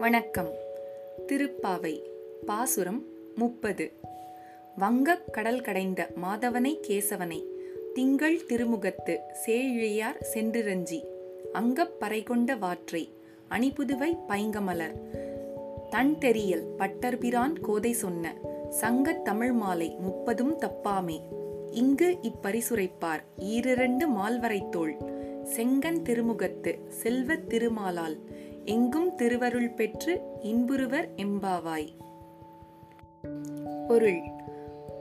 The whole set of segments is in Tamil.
வணக்கம். திருப்பாவை பாசுரம் முப்பது. வங்கக் கடல் கடைந்த மாதவனை கேசவனை திங்கள் திருமுகத்து சேழியார் சென்றிரஞ்சி அங்கப் பறை கொண்ட வாற்றை அணிபுதுவை பைங்கமலர் தன் தெரியல் பட்டர்பிரான் கோதை சொன்ன சங்கத் தமிழ் மாலை முப்பதும் தப்பாமே. இங்கு இப்பரிசுரைப்பார் ஈரிரண்டு மால்வரைத்தோள் செங்கன் திருமுகத்து செல்வத் திருமாலால் எங்கும் திருவருள் பெற்று இன்புறுவர் எம்பாவாய். பொருள்.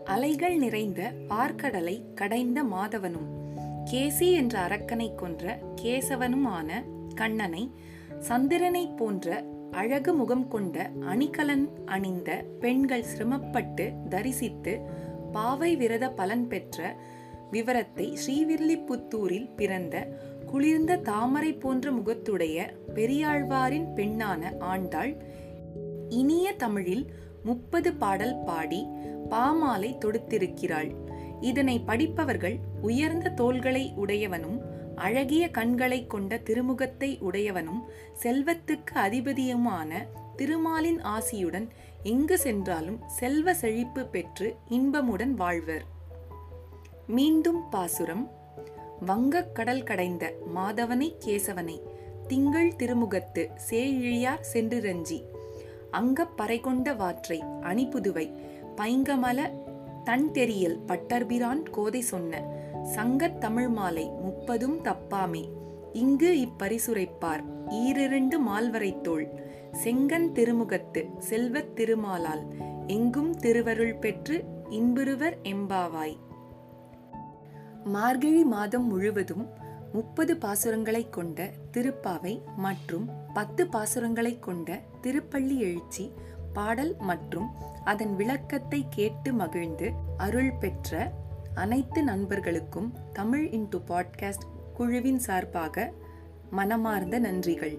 அலைகள் நிறைந்த பார்க்கடலை கடைந்த மாதவனும் கேசி என்ற அரக்கனை கொன்ற கேசவனுமான கண்ணனை சந்திரனைப் போன்ற அழகு முகம் கொண்ட அணிகலன் அணிந்த பெண்கள் சிரமப்பட்டு தரிசித்து பாவை விரத பலன் பெற்ற விவரத்தை ஸ்ரீவில்லிபுத்தூரில் பிறந்த குளிர்ந்த தாமரை போன்ற முகத்துடைய பெரியாழ்வாரின் பெண்ணான ஆண்டாள் இனிய தமிழில் முப்பது பாடல் பாடி பாமாலை தொடுத்திருக்கிறாள். இதனை படிப்பவர்கள் உயர்ந்த தோள்களை உடையவனும் அழகிய கண்களை கொண்ட திருமுகத்தை உடையவனும் செல்வத்துக்கு அதிபதியுமான திருமாலின் ஆசியுடன் எங்கு சென்றாலும் செல்வ செழிப்பு பெற்று இன்பமுடன் வாழ்வர். மீண்டும் பாசுரம். வங்கக் கடல் கடைந்த மாதவனை கேசவனை திங்கள் திருமுகத்து சேழியார் சென்றிரஞ்சி. அங்கப் பறைகொண்ட வாற்றை அணிப்புதுவை பைங்கமல தன் தெரியல் பட்டர்பிரான் கோதை சொன்ன சங்கத் தமிழ் மாலை முப்பதும் தப்பாமே. இங்கு இப்பரிசுரைப்பார் ஈரிரண்டு மால்வரைத்தோள் செங்கன் திருமுகத்து செல்வத் திருமாலால் எங்கும் திருவருள் பெற்று இன்புறுவர் எம்பாவாய். மார்கழி மாதம் முழுவதும் முப்பது பாசுரங்களை கொண்ட திருப்பாவை மற்றும் பத்து பாசுரங்களை கொண்ட திருப்பள்ளி எழுச்சி பாடல் மற்றும் அதன் விளக்கத்தை கேட்டு மகிழ்ந்து அருள் பெற்ற அனைத்து நண்பர்களுக்கும் தமிழ் இன்டு பாட்காஸ்ட் குழுவின் சார்பாக மனமார்ந்த நன்றிகள்.